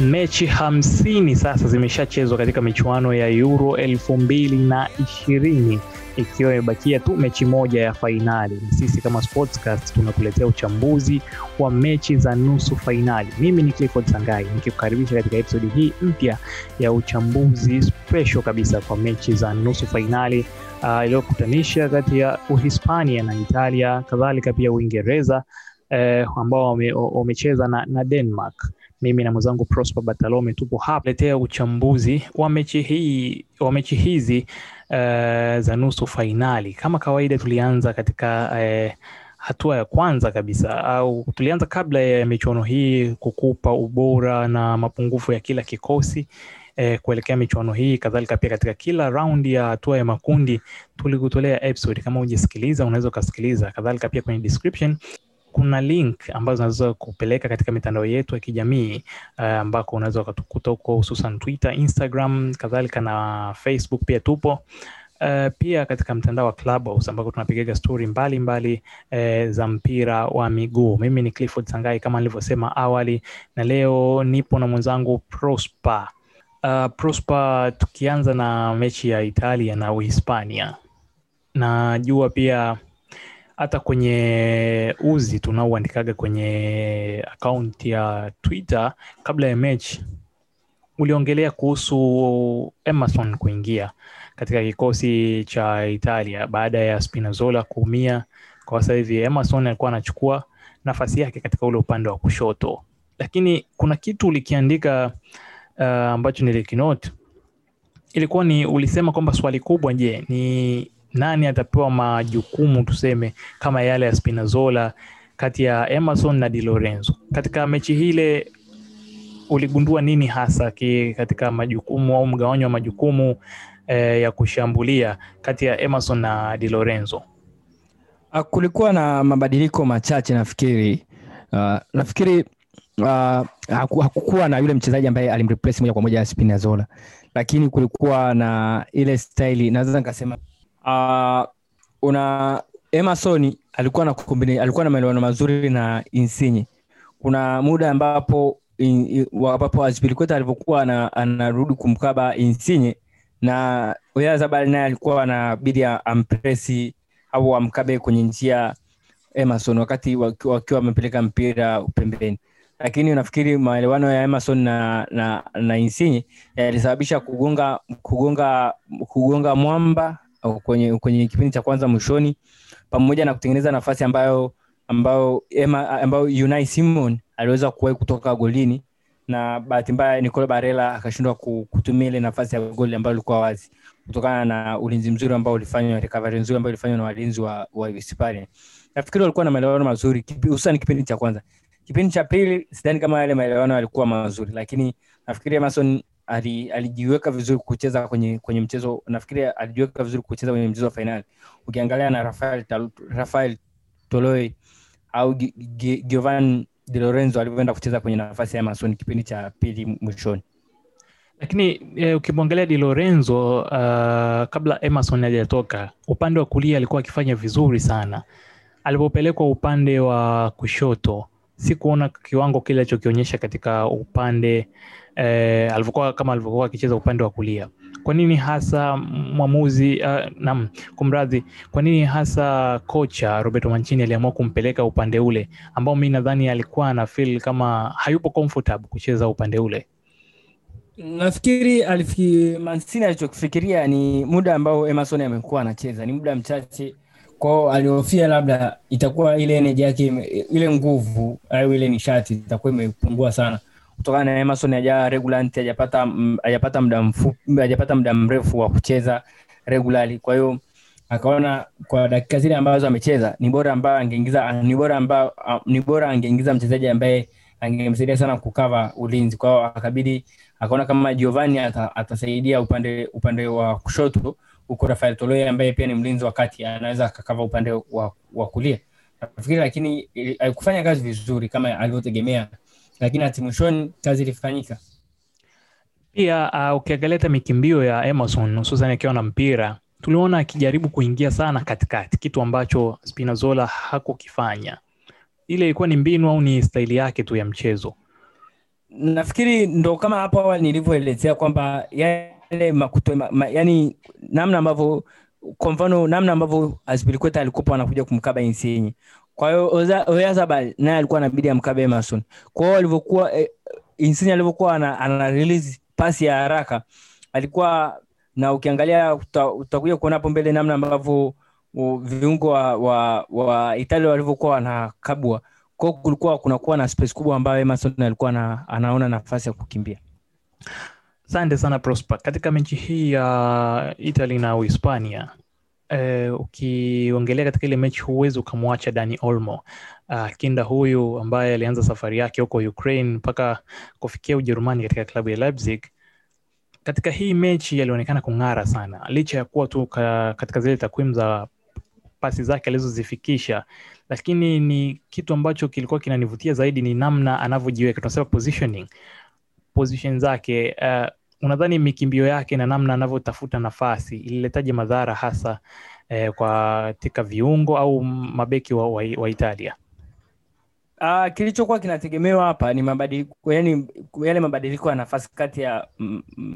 mechi hamsini sasa zimeshachezwa katika michuano ya Euro elfu mbili na ishirini ikiwa imebakia tu mechi moja ya fainali. Na sisi kama Sportscast tunakuletea uchambuzi wa mechi za nusu fainali. Mimi ni Clifford Sangai nikikukaribisha katika episodi hii mpya ya uchambuzi special kabisa kwa mechi za nusu fainali uh, iliyokutanisha kati ya Uhispania na Italia, kadhalika pia Uingereza eh, ambao wamecheza na, na Denmark. Mimi na mwenzangu Prosper Batalome tupo hapa letea uchambuzi wa mechi hii wa mechi hizi uh, za nusu fainali. Kama kawaida, tulianza katika uh, hatua ya kwanza kabisa, au tulianza kabla ya michuano hii kukupa ubora na mapungufu ya kila kikosi eh, kuelekea michuano hii. Kadhalika pia katika kila raundi ya hatua ya makundi tulikutolea episode. Kama hujasikiliza unaweza ukasikiliza. Kadhalika pia kwenye description kuna link ambazo zinaweza kupeleka katika mitandao yetu ya kijamii uh, ambako unaweza ukatukuta huko hususan Twitter, Instagram kadhalika na Facebook pia tupo. Uh, pia katika mtandao wa Clubhouse ambako tunapigaga stori mbalimbali eh, za mpira wa miguu. Mimi ni Clifford Sangai kama nilivyosema awali, na leo nipo na mwenzangu Prosper. Uh, Prosper, tukianza na mechi ya Italia na Uhispania, najua pia hata kwenye uzi tunaoandikaga kwenye akaunti ya Twitter kabla ya mechi uliongelea kuhusu Emerson kuingia katika kikosi cha Italia baada ya Spinazzola kuumia. Kwa sasa hivi Emerson alikuwa anachukua nafasi yake katika ule upande wa kushoto, lakini kuna kitu ulikiandika uh, ambacho nilikinote, ilikuwa ni ulisema kwamba swali kubwa, je, ni nani atapewa majukumu tuseme kama yale ya Spinazzola kati ya Emerson na Di Lorenzo katika mechi hile? Uligundua nini hasa ki katika majukumu au mgawanyo wa majukumu eh, ya kushambulia kati ya Emerson na Di Lorenzo? Kulikuwa na mabadiliko machache nafikiri. Uh, nafikiri uh, hakukuwa na yule mchezaji ambaye alimreplace moja kwa moja Spinazzola, lakini kulikuwa na ile staili naweza nikasema Uh, una Emerson alikuwa na kumbine, alikuwa na maelewano mazuri na Insigne. Kuna muda ambapo ambapo Azpilicueta alivyokuwa anarudi kumkaba Insigne na Oyarzabal naye alikuwa anabidi ampresi au amkabe kwenye njia Emerson wakati wakiwa wamepeleka mpira pembeni, lakini nafikiri maelewano ya Emerson na, na, na Insigne yalisababisha kugonga kugonga kugonga mwamba kwenye, kwenye kipindi cha kwanza mwishoni, pamoja na kutengeneza nafasi ambayo ambayo Emma, ambayo Unai Simon aliweza kuwahi kutoka golini, na bahati mbaya Nicolo Barella akashindwa kutumia ile nafasi ya goli ambayo ilikuwa wazi kutokana na ulinzi mzuri ambao ulifanywa, recovery nzuri ambayo ilifanywa na walinzi wa, wa Hispania. Nafikiri walikuwa na maelewano mazuri hususan kipindi cha kwanza. Kipindi cha pili sidhani kama yale maelewano yalikuwa mazuri, lakini nafikiri Emerson alijiweka vizuri kucheza kwenye kwenye mchezo. Nafikiri alijiweka vizuri kucheza kwenye mchezo wa fainali. Ukiangalia na Rafael, Rafael Toloi au Giovan de Lorenzo alivyoenda kucheza kwenye nafasi ya Emerson kipindi cha pili mwishoni. Lakini eh, ukimwangalia Di Lorenzo uh, kabla Emerson hajatoka upande wa kulia alikuwa akifanya vizuri sana. Alipopelekwa upande wa kushoto si kuona kiwango kile alichokionyesha katika upande eh, alivyokuwa kama alivyokuwa akicheza upande wa kulia. Kwa nini hasa mwamuzi uh, nam kumradhi, kwa nini hasa kocha Roberto Mancini aliamua kumpeleka upande ule ambao mi nadhani alikuwa ana feel kama hayupo comfortable kucheza upande ule? Nafikiri alifiki, Mancini alichokifikiria ni muda ambao Emerson amekuwa anacheza ni muda mchache kwao alihofia labda itakuwa ile energy yake ile nguvu au ile nishati itakuwa imepungua sana kutokana na Emerson haja regular hajapata hajapata muda mfupi hajapata muda mrefu wa kucheza regularly. Kwa hiyo akaona kwa dakika zile ambazo amecheza ni bora ambayo angeingiza ni bora ambayo ni bora angeingiza mchezaji ambaye angemsaidia sana kukava ulinzi. Kwa hiyo akabidi akaona kama Giovanni ata, atasaidia upande upande wa kushoto huko Rafael Toloi ambaye pia ni mlinzi wa kati anaweza akakava upande wa, wa kulia nafikiri, lakini haikufanya kazi vizuri kama alivyotegemea, lakini hati mwishoni kazi ilifanyika. Pia uh, ukiangalia hata mikimbio ya Emerson hususan akiwa na mpira tuliona akijaribu kuingia sana katikati, kitu ambacho spinazola hakukifanya. Ile ilikuwa ni mbinu au ni staili yake tu ya mchezo? nafikiri ndo kama hapo awali nilivyoelezea kwamba yale makutwe, ma, yani namna ambavyo kwa mfano namna ambavyo azpilikweta alikuwa anakuja kumkaba Insigne. Kwa hiyo Oyarzabal naye alikuwa anabidi amkabe Emerson. Kwa hiyo alivyokuwa eh, Insigne alivyokuwa ana, ana release pasi ya haraka alikuwa na ukiangalia uta, utakuja kuona hapo mbele namna ambavyo viungo wa, wa, wa Italia walivyokuwa wanakabwa kwao, kulikuwa kunakuwa na space kubwa ambayo Emerson alikuwa na, anaona nafasi ya kukimbia. Asante sana Prosper. Katika mechi hii ya Italy na Uhispania eh, ukiongelea katika ile mechi huwezi ukamwacha Dani Olmo. Uh, kinda huyu ambaye alianza safari yake huko Ukraine mpaka kufikia Ujerumani katika klabu ya Leipzig. Katika hii mechi alionekana kung'ara sana licha ya kuwa tu ka, katika zile takwimu za pasi zake alizozifikisha, lakini ni kitu ambacho kilikuwa kinanivutia zaidi ni namna anavyojiweka, tunasema positioning position zake uh, unadhani mikimbio yake na namna anavyotafuta nafasi ililetaje madhara hasa eh, kwa katika viungo au mabeki wa, wa, wa Italia? Uh, kilichokuwa kinategemewa hapa ni mabadiliko yani yale mabadiliko ya nafasi kati ya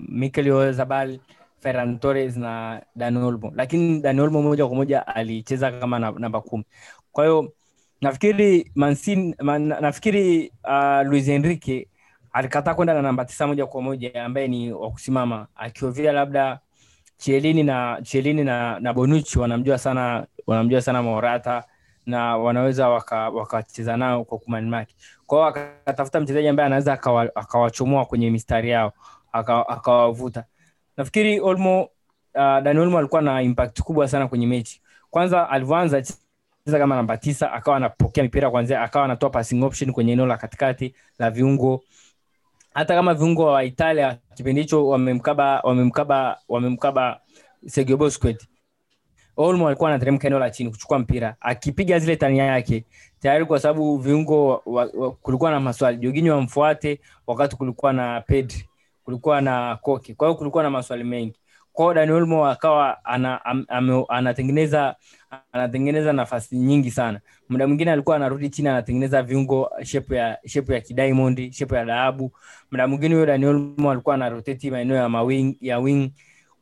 Mikel Oyarzabal, Ferran Torres na Dani Olmo, lakini Dani moja kwa moja alicheza kama namba kumi. Kwa hiyo nafikiri Mancini, man, nafikiri uh, Luis Enrique alikataa kwenda na namba tisa moja kwa moja ambaye ni wa kusimama akiovia labda Chiellini na Chiellini na, na Bonucci wanamjua sana wanamjua sana Morata na wanaweza waka- nao kwa kumanmaki. Kwa akatafuta mchezaji ambaye anaweza akawa- kwenye mistari yao aka- akawavuta. Nafikiri Olmo uh, Dani Olmo alikuwa na impact kubwa sana kwenye mechi. Kwanza alivyoanza cheza kama namba tisa, akawa anapokea mipira kwanzia, akawa anatoa passing option kwenye eneo la katikati la viungo hata kama viungo wa Italia kipindi hicho wamemkaba wamemkaba wamemkaba Sergio Busquets. Olmo alikuwa anateremka eneo la chini kuchukua mpira. Akipiga zile tani yake tayari, kwa sababu viungo wa, wa, wa, kulikuwa na maswali. Jorginho amfuate, wakati kulikuwa na Pedri, kulikuwa na Koke, kwa hiyo kulikuwa na maswali mengi. Kwa Dani Olmo akawa ana, ana, ana, anatengeneza anatengeneza nafasi nyingi sana. Muda mwingine alikuwa anarudi chini anatengeneza viungo shepu ya shepu ya kidiamond, shepu ya dhahabu. Muda mwingine huyo daniel mo alikuwa anaroteti maeneo ya mawing ya wing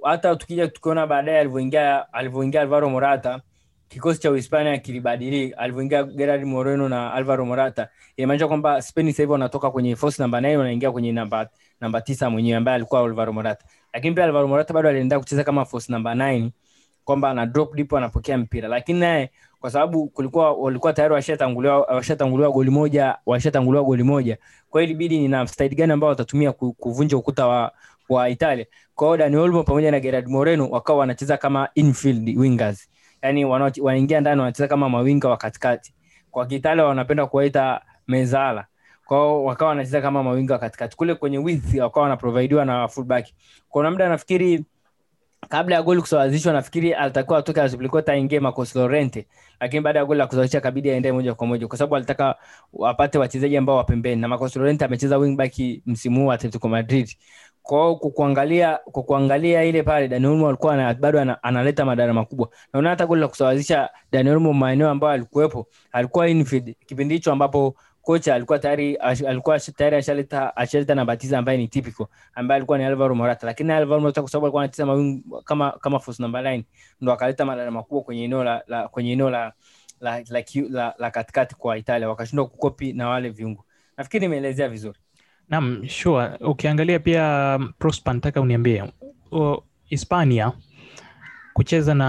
hata tukija tukiona baadaye alivyoingia alivyoingia Alvaro Morata kikosi cha Uhispania kilibadili alivyoingia Gerard Moreno na Alvaro Morata inamaanisha kwamba Spain sasa wanatoka kwenye force namba 9 wanaingia kwenye namba namba tisa mwenyewe ambaye alikuwa Alvaro Morata lakini pia Alvaro Morata bado aliendelea kucheza kama force namba 9 kwamba ana drop deep anapokea mpira lakini naye kwa sababu kulikuwa walikuwa tayari washatanguliwa goli moja washatanguliwa goli moja kwa hiyo ilibidi ni na style gani ambao watatumia kuvunja ukuta wa wa Italia kwa Dani Olmo pamoja na Gerard Moreno wakawa wanacheza kama infield wingers, yani wanaingia ndani wanacheza kama mawinga wa katikati. Kwa Kiitalia wanapenda kuwaita mezala, kwao wakawa wanacheza kama mawinga katikati. Kule kwenye width wakawa wanaprovidiwa na fullback. Kwa muda nafikiri kabla ya goli kusawazishwa, nafikiri alitakiwa atoke Azpilicueta aingie Marcos Llorente, lakini baada ya goli la kusawazisha kabidi aende moja kwa moja, kwa sababu alitaka wapate wachezaji ambao wa pembeni, na Marcos Llorente amecheza wingback msimu huu Atletico Madrid. Kwa kuangalia kwa ile pale Dani alikuwa na, bado ana, analeta madara makubwa. Naona hata goli la kusawazisha Dani maeneo ambayo alikuwepo alikuwa infield kipindi hicho ambapo kocha alikuwa tayari alikuwa tayari ashaleta ashaleta na batiza ambaye ni typical ambaye alikuwa ni Alvaro Morata, lakini Alvaro Morata kwa sababu alikuwa anacheza mawingu kama kama false number 9 ndo akaleta madara makubwa kwenye eneo la, la kwenye eneo la la, la, la, la, la katikati kwa Italia wakashindwa kukopi na wale viungo. Nafikiri nimeelezea vizuri. Naam, sure. Ukiangalia pia um, Prosper, nataka uniambie Hispania kucheza na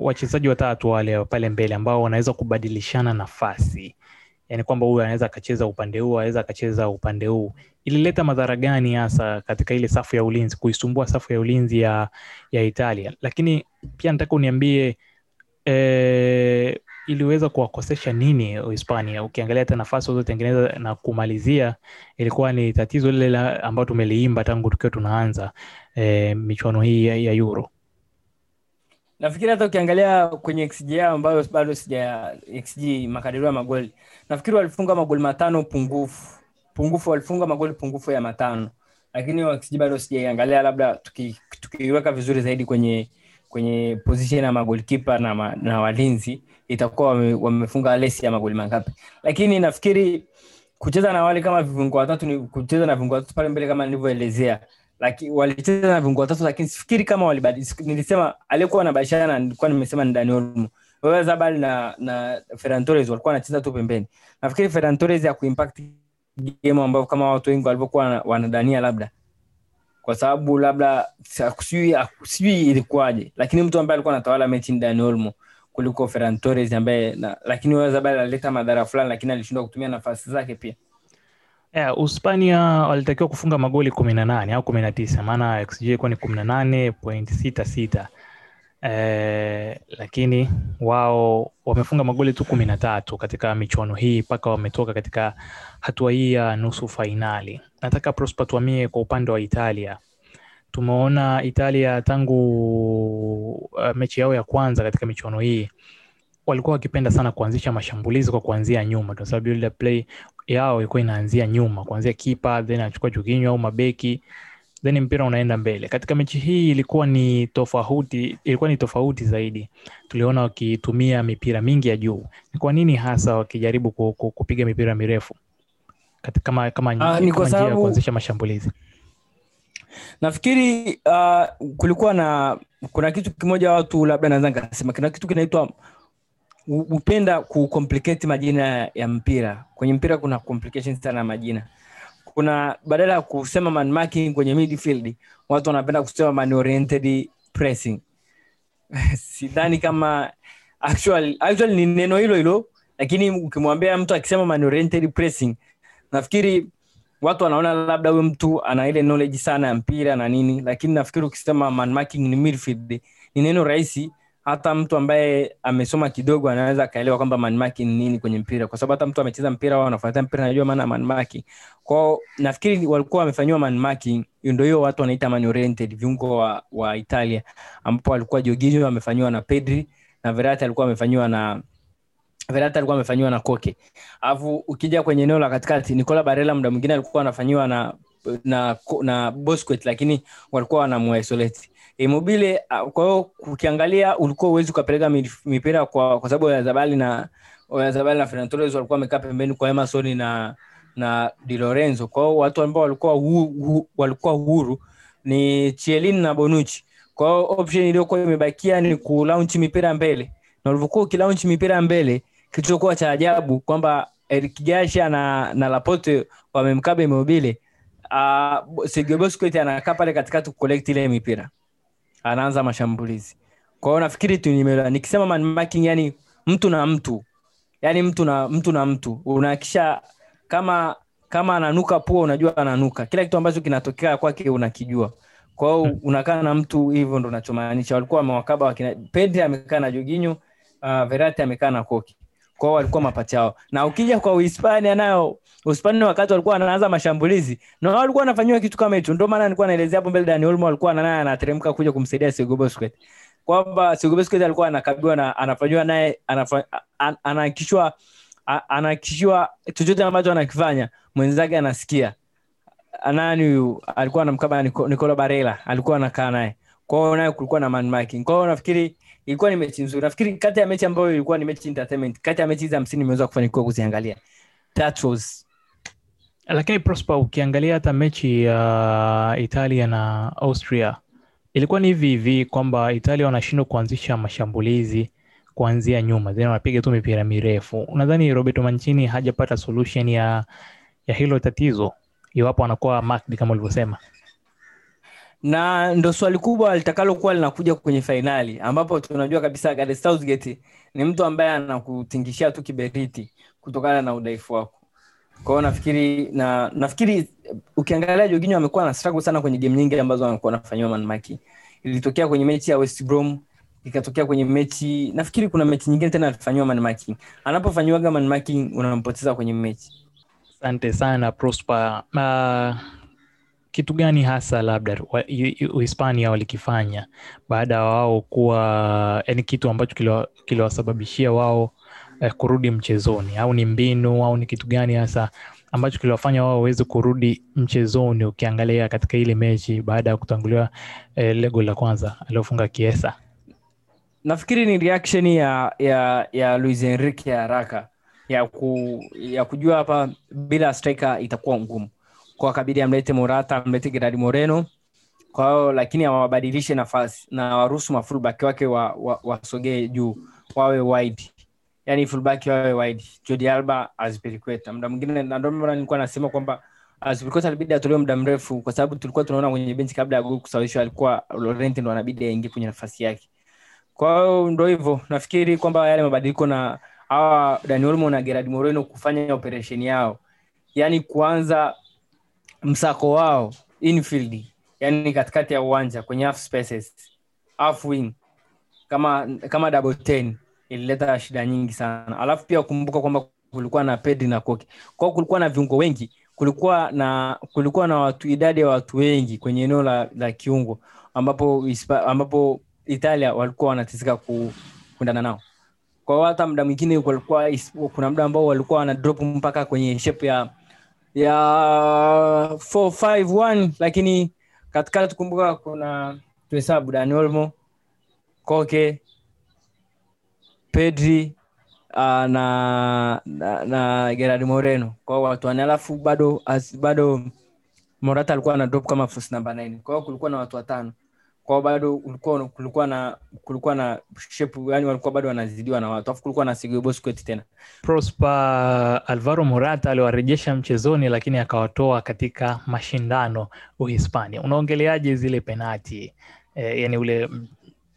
wachezaji watatu wale pale mbele ambao wanaweza kubadilishana nafasi, yaani kwamba huyu anaweza akacheza upande huu, anaweza akacheza upande huu, ilileta madhara gani hasa katika ile safu ya ulinzi, kuisumbua safu ya ulinzi ya, ya Italia? Lakini pia nataka uniambie e, iliweza kuwakosesha nini Hispania? Ukiangalia hata nafasi walizotengeneza na kumalizia, ilikuwa ni tatizo lile ambalo tumeliimba tangu tukiwa tunaanza e, michuano hii ya, ya Euro. Nafikiri hata ukiangalia kwenye xg yao ambayo bado sija xg makadirio ya magoli nafikiri walifunga magoli matano pungufu. Pungufu walifunga magoli pungufu ya matano. Lakini xg bado sijaiangalia labda tuki- vizuri zaidi kwenye kwenye position ya magolikipa na, ma, na walinzi itakuwa wame, wamefunga lesi ya magoli mangapi. Lakini nafikiri kucheza na wale kama viungo watatu ni kucheza na viungo watatu pale mbele kama nilivyoelezea lakini walicheza na viungo watatu lakini sifikiri kama walibadili nilisema aliyekuwa anabashana nilikuwa nimesema ni Dani Olmo. Wewe na na Ferran walikuwa wanacheza tu pembeni. Nafikiri Ferran ya kuimpact game ambao kama watu wengi walivyokuwa wanadania labda. Kwa sababu labda sijui ilikuwaje. Lakini mtu ambaye alikuwa anatawala mechi ni Dani kuliko Ferran ambaye lakini wewe Zabal alileta madhara fulani lakini alishindwa kutumia nafasi zake pia Yeah, Uspania walitakiwa kufunga magoli kumi na nane au kumi na tisa maana XG ilikuwa ni kumi na nane point sita sita eh, lakini wao wamefunga magoli tu kumi na tatu katika michuano hii mpaka wametoka katika hatua hii ya nusu fainali. Nataka Prosper tuamie kwa upande wa Italia. Tumeona Italia tangu uh, mechi yao ya kwanza katika michuano hii walikuwa wakipenda sana kuanzisha mashambulizi kwa kuanzia nyuma, kwa sababu ile play yao ilikuwa inaanzia nyuma, kuanzia kipa, then anachukua Jorginho au mabeki, then mpira unaenda mbele. Katika mechi hii ilikuwa ni tofauti, ilikuwa ni tofauti zaidi. Tuliona wakitumia mipira mingi ya juu. Ni kwa nini hasa wakijaribu ku- ku- kupiga mipira mirefu katika kama kama, Ah, kwa kama njia ya kuanzisha mashambulizi? nafikiri uh, kulikuwa na kuna kitu kimoja watu labda naweza nikasema kuna kitu kinaitwa hupenda kucomplicate majina ya mpira. Kwenye mpira kuna complication sana majina. Kuna badala ya kusema man marking kwenye midfield watu wanapenda kusema man oriented pressing. Sidhani kama actually, actually ni neno hilo hilo lakini ukimwambia mtu akisema man oriented pressing nafikiri watu wanaona labda huyo mtu ana ile knowledge sana ya mpira na nini lakini nafikiri ukisema man marking ni midfield ni neno rahisi hata mtu ambaye amesoma kidogo anaweza akaelewa kwamba manmaki ni nini kwenye mpira kwa sababu hata mtu amecheza mpira au anafuatia mpira anajua maana ya man kwao nafikiri walikuwa wamefanyiwa manmaki ndo hiyo watu wanaita man viungo wa, wa italia ambapo walikuwa Jorginho amefanyiwa na pedri na verati alikuwa amefanyiwa na Verratti alikuwa amefanyiwa na Koke. Alafu ukija kwenye eneo la katikati Nicola Barella muda mwingine alikuwa anafanyiwa na na na Busquets lakini walikuwa wanamuisolate. Immobile ah, kwa hiyo ukiangalia ulikuwa uwezi ukapeleka mipira kwa kwa sababu Oyarzabal na Oyarzabal na Ferran Torres walikuwa wamekaa pembeni kwa Emerson na na Di Lorenzo. Kwa hiyo watu ambao walikuwa hu, hu, walikuwa huru ni Chiellini na Bonucci. Kwa hiyo option iliyokuwa imebakia ni kulaunch mipira mbele. Na ulivyokuwa ukilaunch mipira mbele kilichokuwa cha ajabu kwamba Eric Gasha na, na Laporte wamemkaba Immobile. Uh, Sergio Busquets anakaa pale katikati kucollect ile mipira, anaanza mashambulizi. Kwa hiyo nafikiri tu nimeelewa. Nikisema man marking, yani mtu na mtu, yani mtu na mtu na mtu, unahakisha kama kama ananuka pua, unajua ananuka. Kila kitu ambacho kinatokea kwake unakijua. Kwa hiyo unakaa na mtu hivyo, ndo nachomaanisha. Walikuwa wamewakaba wakina Pedri amekaa na joginyo uh, verati amekaa na Koke kwao walikuwa mapachao na ukija kwa uhispania nayo uhispania wakati walikuwa wanaanza mashambulizi. Na no, walikuwa wanafanyiwa kitu kama hicho. Ndio maana nilikuwa naelezea hapo mbele Dani Olmo alikuwa naye anateremka kuja kumsaidia Sergio Busquets. Kwamba Sergio Busquets alikuwa anakabiliwa na anafanyiwa naye anahakikishwa anahakikishiwa chochote ambacho anakifanya mwenzake anasikia. Nani huyu? Alikuwa anamkaba Nico- Nicola Barella alikuwa anakaa naye. Kwao naye kulikuwa na man marking. Kwa nafikiri ilikuwa ni mechi nzuri nafikiri kati ya mechi ambayo ilikuwa ni mechi entertainment kati ya mechi hizi hamsini imeweza kufanikiwa kuziangalia that was Lakini Prosper, ukiangalia hata mechi ya Italia na Austria ilikuwa ni hivi hivi kwamba Italia wanashindwa kuanzisha mashambulizi kuanzia nyuma, then wanapiga tu mipira mirefu. nadhani Roberto Mancini hajapata solution ya ya hilo tatizo iwapo anakuwa marked kama ulivyosema? Na ndo swali kubwa litakalokuwa linakuja kwenye fainali ambapo tunajua kabisa Southgate ni mtu ambaye anakutingishia tu kiberiti kutokana na udhaifu wako. Kwa nafikiri na nafikiri ukiangalia Jorginho amekuwa na struggle sana kwenye game nyingi ambazo amekuwa anafanyiwa man ilitokea kwenye mechi ya West Brom ikatokea kwenye mechi nafikiri kuna mechi nyingine tena alifanyiwa man anapofanyiwaga man unampoteza kwenye mechi. Asante sana Prosper. Uh, kitu gani hasa labda Uhispania walikifanya baada ya wao kuwa yani kitu ambacho kiliwasababishia wao eh, kurudi mchezoni? Au ni mbinu au ni kitu gani hasa ambacho kiliwafanya wao waweze kurudi mchezoni ukiangalia katika ile mechi baada ya kutanguliwa eh, lego la kwanza aliofunga Kiesa? Nafikiri ni reaction ya ya ya Luis Enrique ya haraka ya, ku, ya kujua hapa bila striker itakuwa ngumu kwa akabidi amlete morata amlete gerard moreno. Kwa lakini awabadilishe nafasi na waruhusu mafulbak wake wasogee wa, wa juu wawe wide. Yani fulbaki wawe wide. Jordi Alba Azpilicueta muda mwingine na nilikuwa nasema kwamba Azpilicueta alibidi atolewe muda mrefu kwa sababu tulikuwa tunaona kwenye benchi kabla ya goli kusawishwa alikuwa Lorente ndo anabidi aingie kwenye nafasi yake. Kwa ndo hivyo. Nafikiri kwamba yale mabadiliko na hawa Dani na Gerard Moreno kufanya operesheni yao. Yani kuanza msako wao infield yani katikati ya uwanja kwenye half spaces half wing kama kama double 10 ilileta shida nyingi sana. Alafu pia kumbuka kwamba kulikuwa na Pedri na Koke. Kwao kulikuwa na viungo wengi kulikuwa na kulikuwa na watu idadi ya watu wengi kwenye eneo la, la kiungo ambapo ambapo Italia walikuwa wanatizika kuendana nao. Kwa hata muda mwingine kuna muda ambao walikuwa wana drop mpaka kwenye shape ya ya 451 lakini katikati kumbuka kuna tuhesabu Dani Koke Pedri uh, na, na, na Gerard Moreno. Kwao watu wane alafu bado bado Morata alikuwa na drop kama fosi namba 9 kwa hiyo kulikuwa na watu watano. Kwao bado kulikuwa na kulikuwa na shape yani walikuwa bado wanazidiwa na watu alafu kulikuwa na Sergio tena Prosper Alvaro Morata aliwarejesha mchezoni lakini akawatoa katika mashindano Uhispania. Unaongeleaje zile penati e, yani ule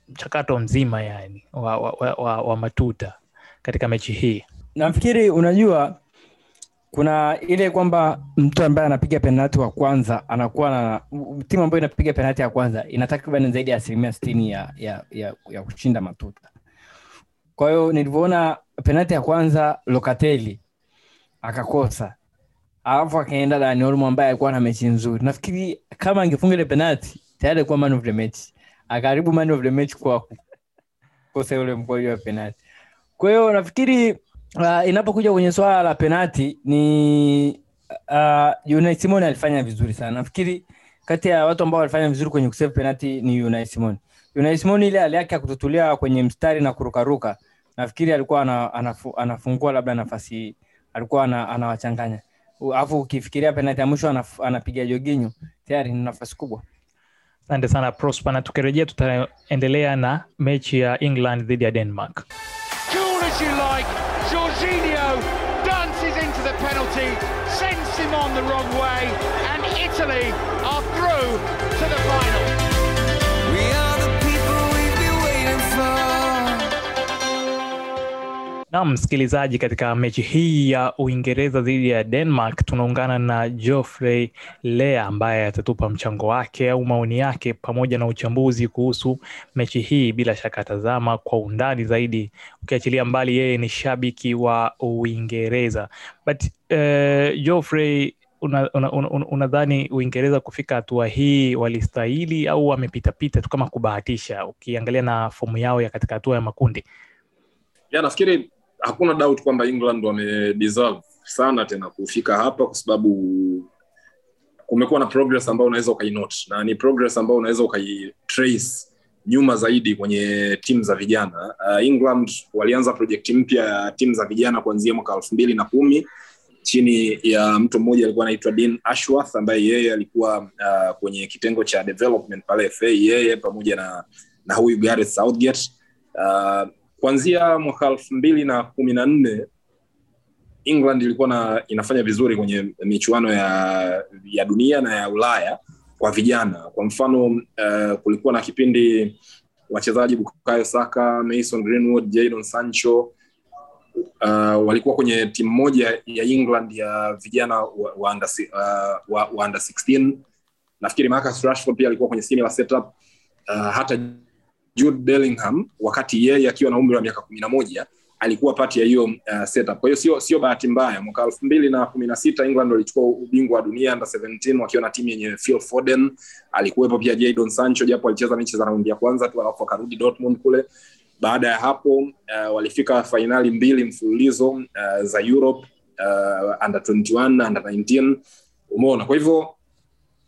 mchakato mzima yani wa, wa, wa, wa, wa matuta katika mechi hii? Nafikiri unajua kuna ile kwamba mtu ambaye anapiga penalti wa kwanza anakuwa na timu ambayo inapiga penalti ya kwanza ina takriban zaidi ya asilimia sitini ya, ya, ya, ya kushinda matuta. Kwa hiyo nilivyoona penalti ya kwanza lokateli akakosa, alafu akaenda Dani ambaye alikuwa na mechi nzuri. Nafikiri kama angefunga ile penalti tayari alikuwa man of the match, akaribu man of the match kwa kukosa yule mkwaju wa penalti. Kwa hiyo nafikiri uh, inapokuja kwenye swala la penati ni uh, Unai Simone alifanya vizuri sana. Nafikiri kati ya watu ambao walifanya vizuri kwenye kusave penati ni Unai Simon. Unai Simone ile hali yake ya kututulia kwenye mstari na kurukaruka, nafikiri alikuwa ana, anafu, anafungua labda nafasi, alikuwa ana, anawachanganya alafu ukifikiria penati ya mwisho anaf, anapiga Jorginho, tayari ni nafasi kubwa. Asante sana Prosper, na tukirejea tutaendelea na mechi ya England dhidi ya Denmark. Cool as you like, Jorginho dances into the penalty, sends him on the wrong way, and Italy are through to the final. Naam, msikilizaji, katika mechi hii ya Uingereza dhidi ya Denmark tunaungana na Geoffrey Lea ambaye atatupa mchango wake au maoni yake pamoja na uchambuzi kuhusu mechi hii. Bila shaka atazama kwa undani zaidi, ukiachilia mbali yeye ni shabiki wa Uingereza. But uh, Geoffrey, unadhani una, una, una Uingereza kufika hatua hii walistahili au wamepitapita tu kama kubahatisha, ukiangalia na fomu yao ya katika hatua ya makundi? ya nafikiri hakuna doubt kwamba england wamedeserve sana tena kufika hapa kwa sababu kumekuwa na progress ambayo unaweza ukainote na ni progress ambayo unaweza ukaitrace nyuma zaidi kwenye timu za vijana. Uh, england walianza projekti mpya ya timu za vijana kuanzia mwaka elfu mbili na kumi. Chini ya mtu mmoja alikuwa anaitwa Dean Ashworth ambaye yeye alikuwa uh, kwenye kitengo cha development pale FA yeye pamoja na na huyu Gareth Southgate. Uh, kuanzia mwaka elfu mbili na kumi na nne england ilikuwa na inafanya vizuri kwenye michuano ya ya dunia na ya ulaya kwa vijana. Kwa mfano uh, kulikuwa na kipindi wachezaji bukayo saka mason greenwood jadon sancho uh, walikuwa kwenye timu moja ya england ya vijana wa, wa, under, uh, wa, wa under 16 nafikiri marcus rashford pia alikuwa kwenye similar setup. Uh, hata Jude Bellingham wakati yeye akiwa na umri wa miaka kumi na moja alikuwa pati ya hiyo uh, setup. Kwa hiyo sio sio bahati mbaya. Mwaka elfu mbili na kumi na sita England walichukua ubingwa wa dunia under 17 wakiwa na timu yenye Phil Foden, alikuwepo pia Jadon Sancho japo alicheza mechi za raundi ya kwanza tu, alafu akarudi Dortmund kule. Baada ya hapo uh, walifika fainali mbili mfululizo uh, za Europe uh, under 21 na under 19 umeona. Kwa hivyo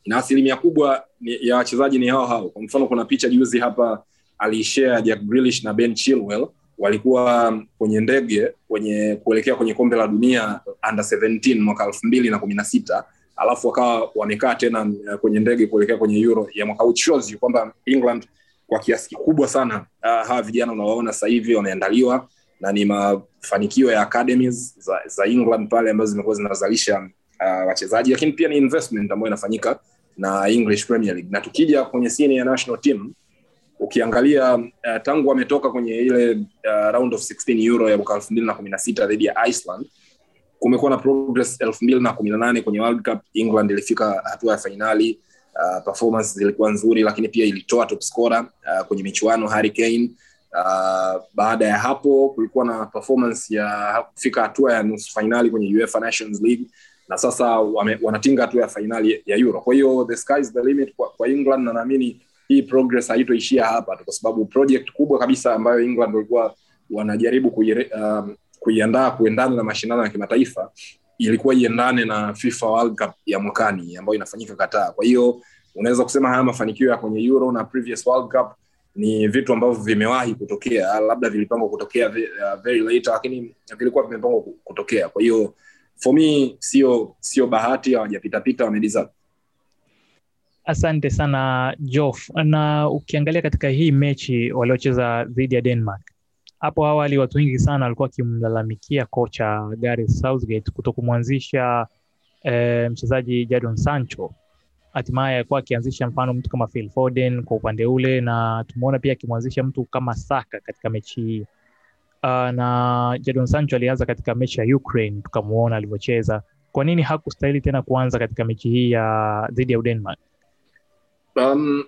na asilimia kubwa ni, ya wachezaji ni hao hao. Kwa mfano kuna picha juzi hapa alishare Jack Grealish na Ben Chilwell walikuwa kwenye ndege kwenye kuelekea kwenye kombe la dunia under 17 mwaka elfu mbili na kumi na sita. Alafu wakawa wamekaa tena uh, kwenye ndege kuelekea kwenye euro ya mwaka huu. Kwamba england kwa kiasi kikubwa sana uh, hawa vijana unawaona hivi wameandaliwa na ni mafanikio ya academies za, za england pale ambazo zimekuwa zinazalisha uh, wachezaji. Lakini pia ni investment ambayo inafanyika na english premier league. Na tukija kwenye national team ukiangalia uh, tangu wametoka kwenye ile uh, round of 16 euro ya mwaka elfu mbili na kumi na sita dhidi ya iceland kumekuwa na progress elfu mbili na kumi na nane kwenye world cup. England ilifika hatua ya fainali uh, performance zilikuwa nzuri lakini pia ilitoa top scorer uh, kwenye michuano harry kane. Uh, baada ya hapo kulikuwa na performance ya kufika hatua ya nusu fainali kwenye uefa nations league na sasa wame, wanatinga hatua ya fainali ya euro. Kwa hiyo the sky is the limit kwa, kwa england na naamini hii progress haitoishia hapa tu kwa sababu project kubwa kabisa ambayo england walikuwa wanajaribu kuire, um, kuendana na mashindano ya kimataifa ilikuwa iendane na fifa world cup ya mwakani ambayo inafanyika kataa kwa hiyo unaweza kusema haya mafanikio ya kwenye euro na previous world cup ni vitu ambavyo vimewahi kutokea labda vilipangwa kutokea uh, very later lakini vilikuwa vimepangwa kutokea. Kwa hiyo for me sio sio bahati hawajapitapita wamedeserve Asante sana Jof. Na ukiangalia katika hii mechi waliocheza dhidi ya Denmark, hapo awali watu wengi sana walikuwa wakimlalamikia kocha Gareth Southgate kuto kumwanzisha eh, mchezaji Jadon Sancho. Hatimaye alikuwa akianzisha mfano mtu kama Phil Foden kwa upande ule, na tumeona pia akimwanzisha mtu kama Saka katika mechi hii. Uh, na Jadon Sancho alianza katika mechi ya Ukraine, tukamuona alivyocheza. Kwa nini hakustahili tena kuanza katika mechi hii ya dhidi ya Denmark? Um,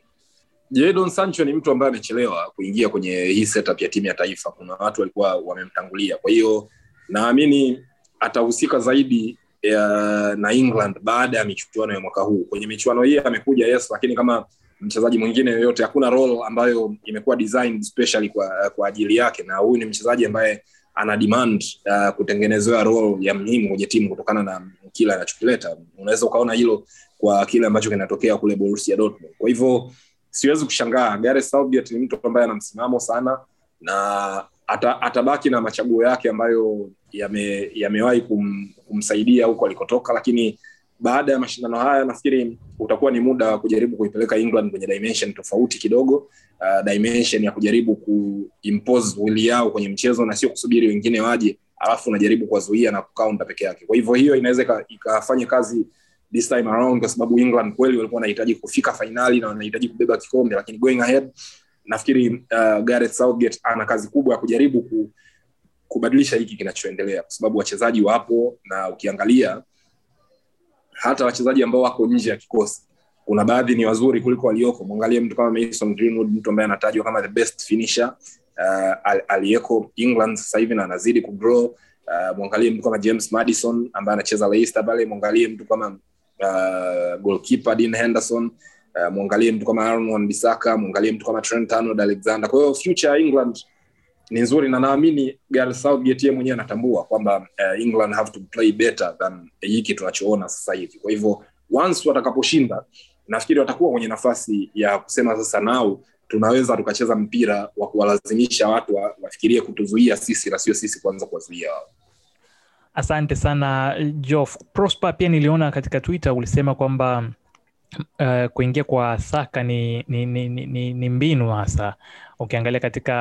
Jadon Sancho ni mtu ambaye amechelewa kuingia kwenye hii setup ya timu ya taifa. Kuna watu walikuwa wamemtangulia, kwa hiyo naamini atahusika zaidi ya, na England baada ya michuano ya mwaka huu. Kwenye michuano hii amekuja yes, lakini kama mchezaji mwingine yoyote, hakuna role ambayo imekuwa designed specially kwa, kwa ajili yake, na huyu ni mchezaji ambaye ana demand uh, kutengenezewa role ya muhimu kwenye timu kutokana na kile anachokileta. Unaweza ukaona hilo kwa kile ambacho kinatokea kule Borussia Dortmund. Kwa hivyo siwezi kushangaa. Gareth ni mtu ambaye ana msimamo sana na ata, atabaki na machaguo yake ambayo yame, yamewahi kum, kumsaidia huko alikotoka, lakini baada ya mashindano haya nafikiri utakuwa ni muda wa kujaribu kuipeleka England kwenye dimension tofauti kidogo, uh, dimension ya kujaribu kuimpose wili yao kwenye mchezo na sio kusubiri wengine waje alafu unajaribu kuwazuia na kukaunta peke yake. Kwa hivyo hiyo inaweza ikafanya kazi this time around kwa sababu England kweli walikuwa wanahitaji kufika fainali na wanahitaji kubeba kikombe, lakini going ahead nafikiri uh, Gareth Southgate ana kazi kubwa ya kujaribu ku, kubadilisha hiki kinachoendelea, kwa sababu wachezaji wapo, na ukiangalia hata wachezaji ambao wako nje ya kikosi kuna baadhi ni wazuri kuliko walioko. Mwangalie mtu kama Mason Greenwood, mtu ambaye anatajwa kama the best finisher uh, al- aliyeko England sasa hivi na anazidi kugrow. Uh, mwangalie mtu kama James Madison ambaye anacheza Leicester pale, mwangalie mtu kama uh, goalkeeper Dean Henderson uh, mwangalie mtu kama Aaron Wan-Bissaka, mwangalie mtu kama Trent Arnold-Alexander. Kwa hiyo future ya England ni nzuri na naamini Gareth Southgate yeye mwenyewe anatambua kwamba uh, England have to play better than hiki tunachoona sasa hivi. Kwa hivyo once watakaposhinda, nafikiri watakuwa kwenye nafasi ya kusema sasa nao tunaweza tukacheza mpira wa kuwalazimisha watu wafikirie kutuzuia sisi na sio sisi kuanza kuwazuia wao. Asante sana Jof. Prosper, pia niliona katika Twitter ulisema kwamba uh, kuingia kwa Saka ni, ni, ni, ni, ni, mbinu hasa ukiangalia katika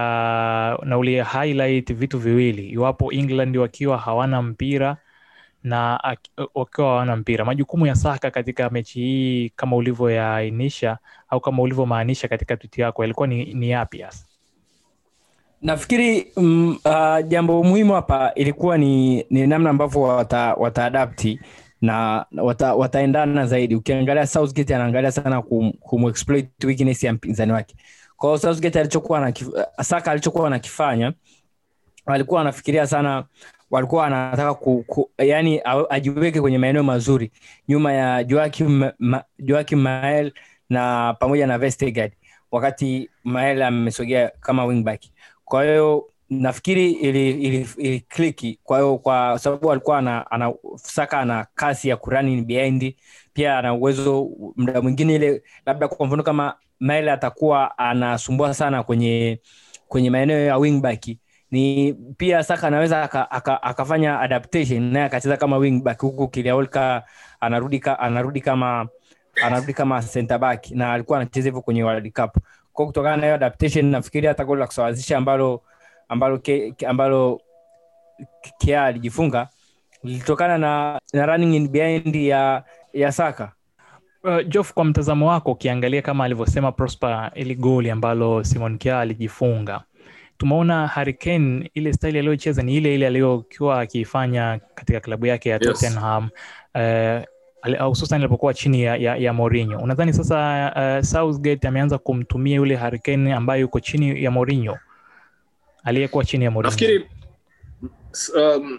na uli highlight vitu viwili, iwapo England wakiwa hawana mpira na wakiwa hawana mpira, majukumu ya Saka katika mechi hii kama ulivyoyaainisha au kama ulivyomaanisha katika twiti yako yalikuwa ni, ni yapi hasa? Nafikiri mm, uh, jambo muhimu hapa ilikuwa ni, ni namna ambavyo wata, wataadapti na wata, wataendana zaidi. Ukiangalia Southgate anaangalia sana kum, weakness ya mpinzani wake. Southgate alichokuwa na Saka alichokuwa anakifanya walikuwa wanafikiria sana walikuwa ku, yani ajiweke kwenye maeneo mazuri nyuma ya Joachim, ma, Mael na pamoja na Vestergaard wakati Mael amesogea kama wingback kwa hiyo nafikiri ili, ili, ili kliki kwa hiyo kwa sababu alikuwa ana, ana Saka ana kasi ya kurani behind pia ana uwezo mda mwingine ile labda kwa mfano kama Maele atakuwa anasumbua sana kwenye kwenye maeneo ya wingback ni pia Saka anaweza aka, aka, akafanya adaptation naye akacheza kama wingback huku kiliaolka anarudi ka, anarudi kama anarudi kama center back na alikuwa anacheza hivyo kwenye World Cup. Kwa kutokana na hiyo adaptation nafikiri hata goli la kusawazisha ambalo ambalo ke, ambalo Kia alijifunga lilitokana na, na running in behind ya ya Saka. Uh, Jof, kwa mtazamo wako ukiangalia kama alivyosema Prosper, ili goli ambalo Simon Kjaer alijifunga, tumeona Harry Kane ile staili aliyocheza ni ile ile aliyokuwa akiifanya katika klabu yake ya Yes. Tottenham au hususan alipokuwa chini ya, ya, ya Mourinho. Unadhani sasa uh, Southgate ameanza kumtumia yule Harry ambaye yuko chini ya Mourinho? Aliyekuwa chini ya nafikiri um,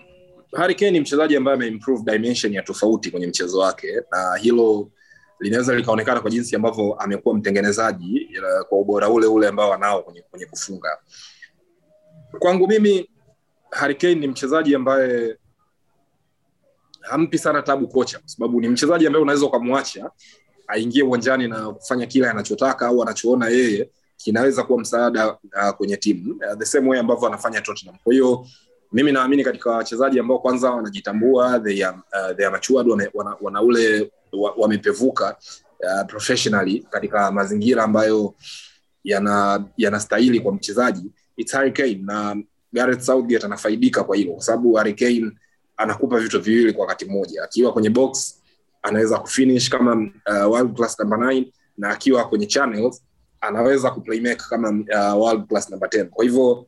Harry ni mchezaji ambaye ameimprove dimension ya tofauti kwenye mchezo wake na hilo linaweza likaonekana kwa jinsi ambavyo amekuwa mtengenezaji uh, kwa ubora ule ule ambao anao kwenye, kwenye kufunga. Kwangu mimi Harry ni mchezaji ambaye hampi sana tabu kocha kwa sababu ni mchezaji ambaye unaweza ukamwacha aingie uwanjani na kufanya kile anachotaka au anachoona yeye kinaweza kuwa msaada uh, kwenye timu uh, the same way ambavyo anafanya Tottenham. Kwa hiyo mimi naamini katika wachezaji ambao kwanza wanajitambua, they are, uh, they are matured, wana, wana, wana ule wa- wamepevuka uh, professionally katika mazingira ambayo yana kwa mchezaji it's na Gareth Southgate anafaidika kwa hilo kwa sababu Harry anakupa vitu viwili kwa wakati mmoja. Akiwa kwenye box anaweza kufinish kama uh, world class number 9 na akiwa kwenye channels anaweza kuplaymaker kama uh, world class number 10 kwa hivyo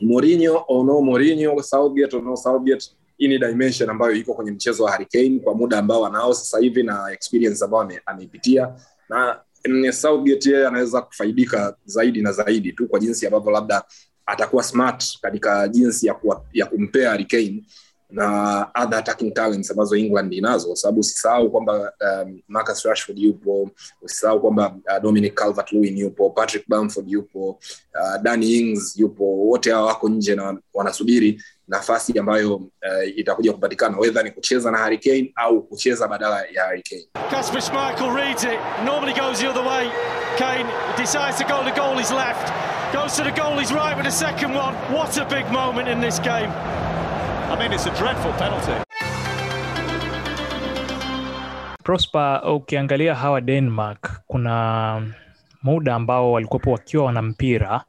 Mourinho or no Mourinho Southgate or no Southgate hii ni dimension ambayo iko kwenye mchezo wa Hurricane kwa muda ambao anao sasa hivi na experience ambayo ameipitia. Na mm, Southgate yeye anaweza kufaidika zaidi na zaidi tu kwa jinsi ambavyo labda atakuwa smart katika jinsi ya, kuwa, ya kumpea Harry Kane na other attacking talents ambazo England inazo, kwa sababu usisahau kwamba um, Marcus Rashford yupo, usisahau kwamba uh, Dominic Calvert-Lewin yupo, Patrick Bamford yupo, uh, Danny Ings yupo, wote hawa wako nje na wanasubiri nafasi ambayo uh, itakuja kupatikana, whether ni kucheza na Harry Kane au kucheza badala ya Harry Kane. Kasper Schmeichel reads it, normally goes the other way. Kane decides to go to goalie's left, goes to the goalie's right with the second one. What a big moment in this game. I mean, it's a dreadful penalty. Prosper, ukiangalia hawa Denmark, kuna muda ambao walikuwepo wakiwa wana mpira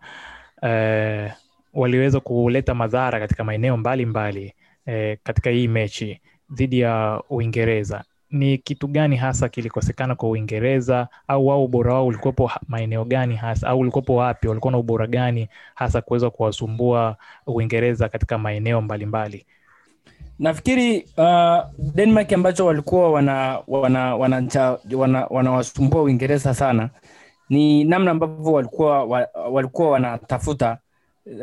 eh, waliweza kuleta madhara katika maeneo mbalimbali eh, katika hii mechi dhidi ya Uingereza. Ni kitu gani hasa kilikosekana kwa Uingereza, au wao ubora wao ulikuwepo maeneo gani hasa, au ulikuwepo wapi? Walikuwa na ubora gani hasa kuweza kuwasumbua Uingereza katika maeneo mbalimbali? nafikiri uh, denmark ambacho walikuwa wana wana wanawasumbua wana, wana, wana uingereza sana ni namna ambavyo walikuwa wa, walikuwa wanatafuta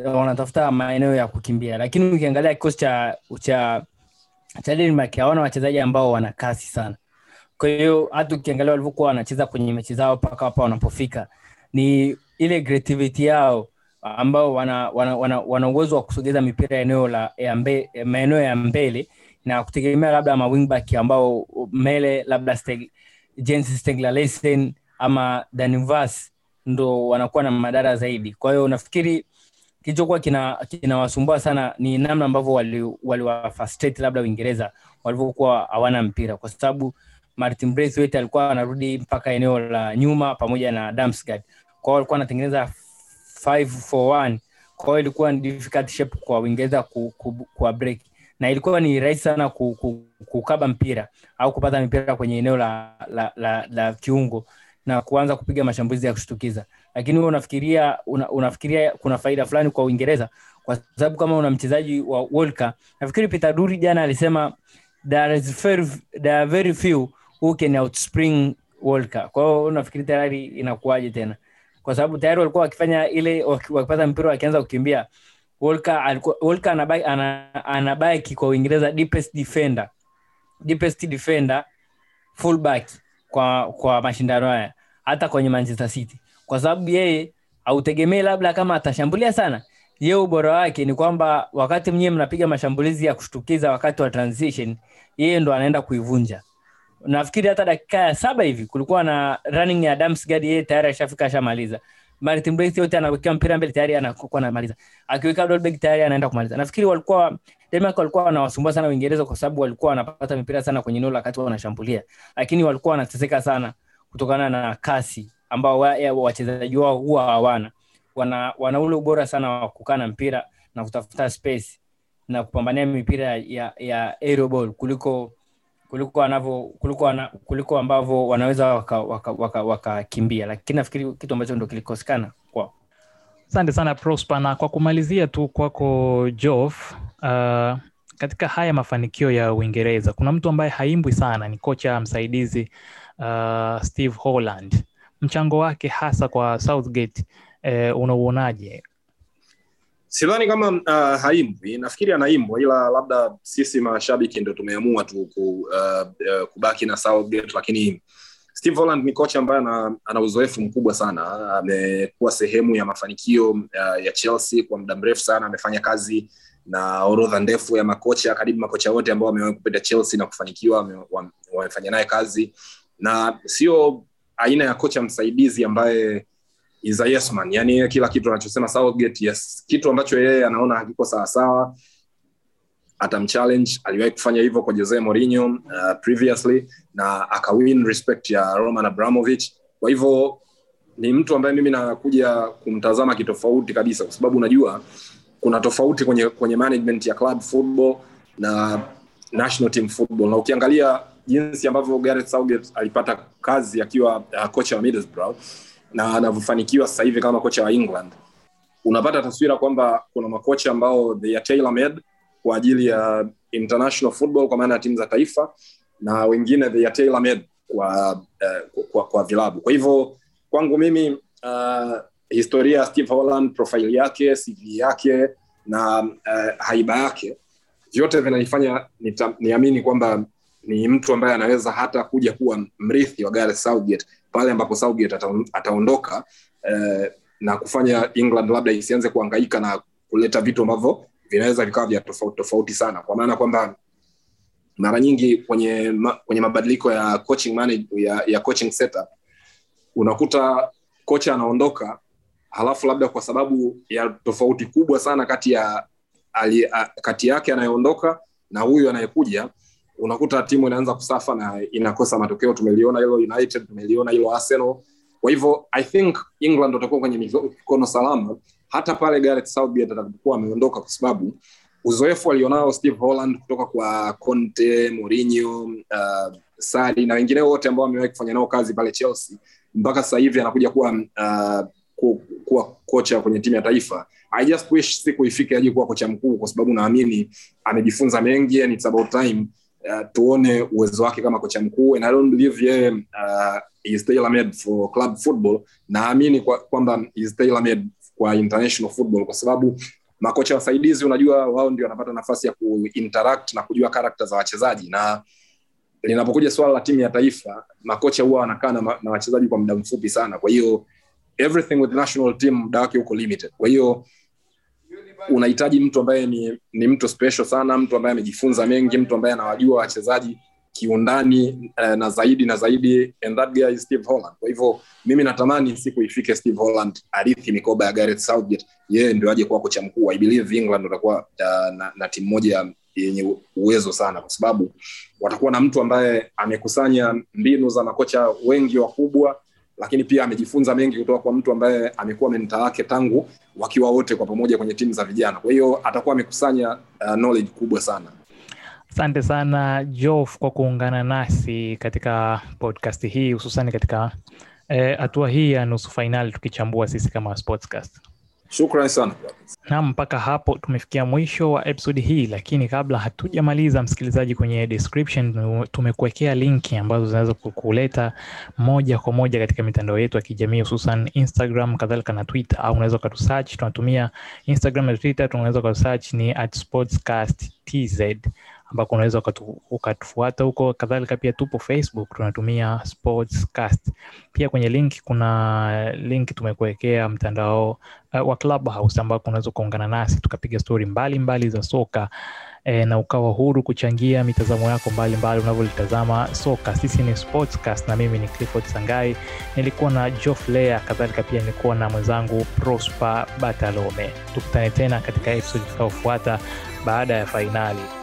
wanatafuta maeneo ya kukimbia lakini ukiangalia kikosi cha cha cha denmark hawana wachezaji ambao wana kasi sana kwa hiyo hata ukiangalia walivyokuwa wanacheza kwenye mechi zao mpaka hapa wanapofika ni ile creativity yao ambao wana wana, wana, wana uwezo wa kusogeza mipira eneo la maeneo ya mbele na kutegemea labda mawingback ambao Mele labda Steg, ama Vaz ndo wanakuwa na madara zaidi. Kwa hiyo nafikiri kilichokuwa kina kinawasumbua sana ni namna ambavyo waliwafrustrate wali labda Uingereza walivyokuwa hawana mpira, kwa sababu Martin Braithwaite alikuwa anarudi mpaka eneo la nyuma pamoja na Damsgaard, kwa walikuwa wanatengeneza 541 kwa ilikuwa ni difficult shape kwa Uingereza ku, ku, ku break. Na ilikuwa ni rahisi sana ku, ku, kukaba mpira au kupata mpira kwenye eneo la, la, la, la kiungo na kuanza kupiga mashambulizi ya kushtukiza. Lakini wewe unafikiria una, unafikiria kuna faida fulani kwa Uingereza? Kwa sababu kama una mchezaji wa Walker nafikiri Peter Duri jana alisema there is very, there are very few who can outspring Walker. Kwa hiyo tayari inakuwaje tena? Kwa sababu tayari walikuwa wakifanya ile wakipata mpira wakianza kukimbia Walker Walker anabaki ana, anabaki kwa Uingereza deepest defender. Deepest defender fullback kwa kwa mashindano haya hata kwenye Manchester City. Kwa sababu yeye hautegemei labda kama atashambulia sana. Ye ubora wake ni kwamba wakati mnyewe mnapiga mashambulizi ya kushtukiza wakati wa transition yeye ndo anaenda kuivunja. Nafikiri hata dakika ya saba hivi kulikuwa na running ya Damsgaard yeye tayari ashafika ashamaliza. Martin yote anawekea mpira mbele tayari anakuwa anamaliza. Akiweka tayari anaenda kumaliza. Nafikiri walikuwa Denmark walikuwa wanawasumbua sana Uingereza kwa sababu walikuwa wanapata mipira sana kwenye eneo la kati wanashambulia. Lakini walikuwa wanateseka sana kutokana na kasi ambao wachezaji wao huwa hawana. Wana, wana ule ubora sana wa kukaa na mpira na kutafuta space na kupambania mipira ya, ya aerial kuliko kuliko wanavyo kuliko, wana, kuliko ambavyo wanaweza wakakimbia waka, waka, waka lakini nafikiri kitu ambacho ndo kilikosekana kwao. Asante sana prosper. Na kwa kumalizia tu kwako jof uh, katika haya mafanikio ya uingereza kuna mtu ambaye haimbwi sana ni kocha msaidizi uh, steve holland. Mchango wake hasa kwa southgate eh, unauonaje? Sidhani kama uh, haimbwi. Nafikiri anaimbwa ila labda sisi mashabiki ndo tumeamua tu ku, uh, uh, kubaki na Southgate lakini Steve Holland ni kocha ambaye ana, ana uzoefu mkubwa sana. Amekuwa sehemu ya mafanikio uh, ya Chelsea kwa muda mrefu sana. Amefanya kazi na orodha ndefu ya makocha karibu makocha wote ambao wamewahi kupita Chelsea na kufanikiwa wame- wame- wamefanya naye kazi na sio aina ya kocha msaidizi ambaye is a yes man. Yani kila kitu anachosema Southgate yes. Kitu ambacho yeye anaona hakiko sawasawa atamchallenge. Aliwahi kufanya hivyo kwa Jose Mourinho uh, previously na akawin respect ya Roman Abramovich. Kwa hivyo ni mtu ambaye mimi nakuja kumtazama kitofauti kabisa kwa sababu unajua kuna tofauti kwenye kwenye management ya club football na national team football. Na ukiangalia jinsi ambavyo Gareth Southgate alipata kazi akiwa uh, kocha wa Middlesbrough na anavyofanikiwa sasa hivi kama kocha wa England. Unapata taswira kwamba kuna makocha ambao they are tailor made kwa ajili ya international football kwa maana ya timu za taifa na wengine they are tailor made kwa, uh, kwa, kwa vilabu. Kwa hivyo kwangu mimi uh, historia ya Steve Holland profile yake CV yake na uh, haiba yake vyote vinanifanya niamini kwamba ni mtu ambaye anaweza hata kuja kuwa mrithi wa Gareth Southgate pale ambapo Southgate ata- ataondoka eh, na kufanya England labda isianze kuhangaika na kuleta vitu ambavyo vinaweza vikawa vya tofauti tofauti sana. Kwa maana kwamba mara nyingi kwenye ma, kwenye mabadiliko ya coaching manage, ya, ya coaching setup unakuta kocha anaondoka halafu labda kwa sababu ya tofauti kubwa sana kati ya ali, a, kati yake anayeondoka na huyu anayekuja unakuta timu inaanza kusafa na inakosa matokeo. Tumeliona hilo united tumeliona hilo arsenal. Kwa hivyo i think england watakuwa kwenye mikono salama. Hata pale gareth southgate atakapokuwa ameondoka kwa sababu uzoefu alionao steve holland kutoka kwa conte Mourinho, uh, sari na wengine wote ambao wamewahi kufanya nao kazi pale chelsea mpaka sasa hivi anakuja kuwa uh, ku- kuwa kocha kwenye timu ya taifa. I just wish siku ifike aje kuwa kocha mkuu kwa sababu naamini amejifunza mengi and it's about time uh, tuone uwezo wake kama kocha mkuu. And i don't believe yeye uh, is tailor made for club football. Naamini kwa- kwamba is tailor made kwa international football kwa sababu makocha wasaidizi unajua wao ndio wanapata nafasi ya kuinteract na kujua karakta za wachezaji. Na linapokuja swala la timu ya taifa makocha huwa wanakaa na, na wachezaji kwa muda mfupi sana. Kwa hiyo everything with national team muda wake huko limited. Kwa hiyo unahitaji mtu ambaye ni, ni mtu special sana mtu ambaye amejifunza mengi mtu ambaye anawajua wachezaji kiundani eh, na zaidi na zaidi and that guy is Steve Holland. Kwa hivyo mimi natamani siku ifike Steve Holland arithi mikoba ya Gareth Southgate. Yeye ndio aje kuwa kocha mkuu. I believe England watakuwa uh, na, na timu moja yenye uwezo sana kwa sababu watakuwa na mtu ambaye amekusanya mbinu za makocha wengi wakubwa lakini pia amejifunza mengi kutoka kwa mtu ambaye amekuwa menta wake tangu wakiwa wote kwa pamoja kwenye timu za vijana. Kwa hiyo atakuwa amekusanya uh, knowledge kubwa sana. Asante sana jof kwa kuungana nasi katika podcast hii hususani katika hatua eh, hii ya nusu fainali tukichambua sisi kama sportscast shukrani sana. Na mpaka hapo tumefikia mwisho wa episodi hii lakini kabla hatujamaliza msikilizaji kwenye description tumekuwekea linki ambazo zinaweza kuleta moja kwa moja katika mitandao yetu ya kijamii hususan instagram kadhalika na twitter. Au unaweza ukatusearch tunatumia instagram na twitter tunaweza ukatusearch ni at sportscast tz ambako unaweza ukatufuata huko kadhalika pia tupo facebook tunatumia sportscast pia kwenye link kuna link tumekuwekea mtandao uh, wa clubhouse ambako unaweza ukaungana nasi tukapiga stori mbalimbali za soka e, na ukawa huru kuchangia mitazamo yako mbalimbali unavyolitazama soka. Sisi ni Sportscast na mimi ni Clifford Sangai, nilikuwa na Geoff kadhalika pia nilikuwa na mwenzangu Prosper Batalome. Tukutane tena katika episode tutakaofuata baada ya fainali.